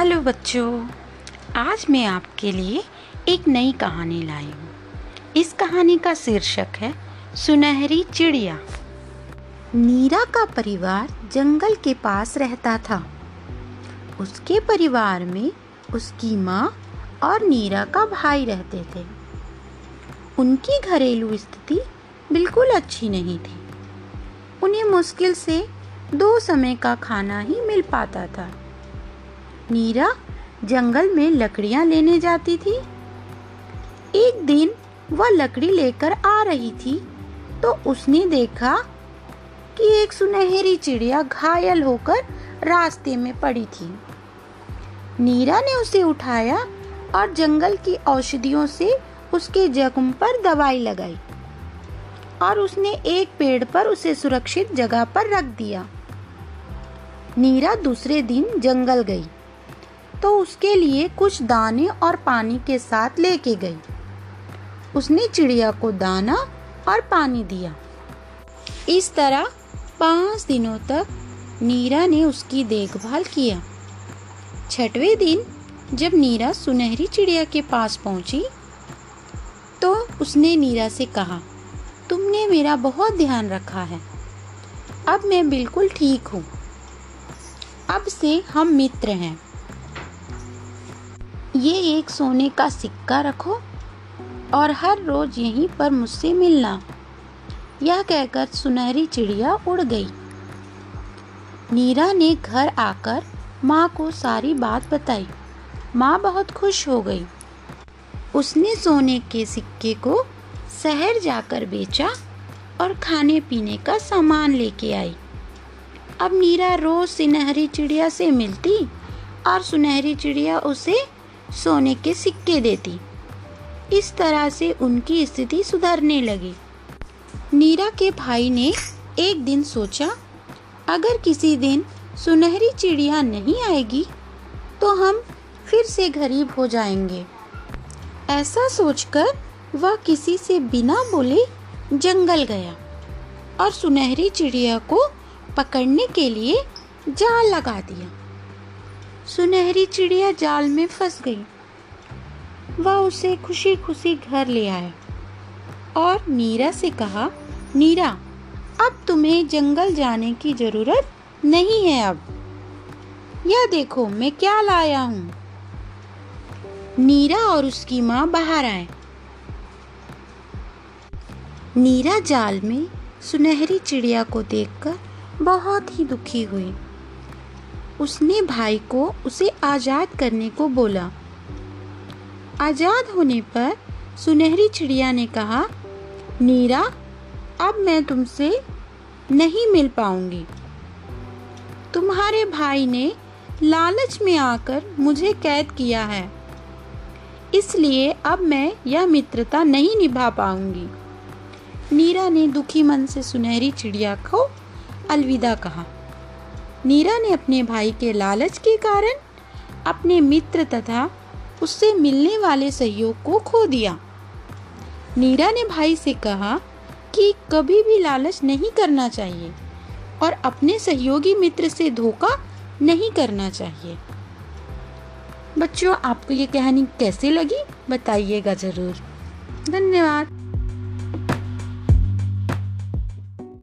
Hello बच्चों, आज मैं आपके लिए एक नई कहानी लाई हूँ। इस कहानी का शीर्षक है, सुनहरी चिड़िया। नीरा का परिवार जंगल के पास रहता था। उसके परिवार में उसकी माँ और नीरा का भाई रहते थे। उनकी घरेलू स्थिति बिल्कुल अच्छी नहीं थी। उन्हें मुश्किल से दो समय का खाना ही मिल पाता था। नीरा जंगल में लकड़ियाँ लेने जाती थी। एक दिन वह लकड़ी लेकर आ रही थी तो उसने देखा कि एक सुनहरी चिड़िया घायल होकर रास्ते में पड़ी थी। नीरा ने उसे उठाया और जंगल की औषधियों से उसके जख्म पर दवाई लगाई और उसने एक पेड़ पर उसे सुरक्षित जगह पर रख दिया। नीरा दूसरे दिन जंगल गई। तो उसके लिए कुछ दाने और पानी के साथ लेके गई। उसने चिड़िया को दाना और पानी दिया। इस तरह पाँच दिनों तक नीरा ने उसकी देखभाल किया। छठवें दिन जब नीरा सुनहरी चिड़िया के पास पहुँची तो उसने नीरा से कहा, तुमने मेरा बहुत ध्यान रखा है। अब मैं बिल्कुल ठीक हूँ। अब से हम मित्र हैं। ये एक सोने का सिक्का रखो और हर रोज यहीं पर मुझसे मिलना। यह कहकर सुनहरी चिड़िया उड़ गई। नीरा ने घर आकर माँ को सारी बात बताई। माँ बहुत खुश हो गई। उसने सोने के सिक्के को शहर जाकर बेचा और खाने पीने का सामान लेके आई। अब नीरा रोज सुनहरी चिड़िया से मिलती और सुनहरी चिड़िया उसे सोने के सिक्के देती। इस तरह से उनकी स्थिति सुधरने लगी। नीरा के भाई ने एक दिन सोचा, अगर किसी दिन सुनहरी चिड़िया नहीं आएगी तो हम फिर से गरीब हो जाएँगे। ऐसा सोचकर वह किसी से बिना बोले जंगल गया और सुनहरी चिड़िया को पकड़ने के लिए जाल लगा दिया। सुनहरी चिड़िया जाल में फंस गई। वह उसे खुशी खुशी घर ले आया और नीरा से कहा, नीरा, अब तुम्हें जंगल जाने की ज़रूरत नहीं है अब। यह देखो, मैं क्या लाया हूँ? नीरा और उसकी माँ बाहर आए। नीरा जाल में सुनहरी चिड़िया को देखकर बहुत ही दुखी हुई। उसने भाई को उसे आज़ाद करने को बोला। आज़ाद होने पर सुनहरी चिड़िया ने कहा, नीरा, अब मैं तुमसे नहीं मिल पाऊँगी। तुम्हारे भाई ने लालच में आकर मुझे कैद किया है। इसलिए अब मैं यह मित्रता नहीं निभा पाऊँगी। नीरा ने दुखी मन से सुनहरी चिड़िया को अलविदा कहा। नीरा ने अपने भाई के लालच के कारण अपने मित्र तथा उससे मिलने वाले सहयोग को खो दिया। नीरा ने भाई से कहा कि कभी भी लालच नहीं करना चाहिए और अपने सहयोगी मित्र से धोखा नहीं करना चाहिए। बच्चों, आपको ये कहानी कैसे लगी? बताइएगा ज़रूर। धन्यवाद।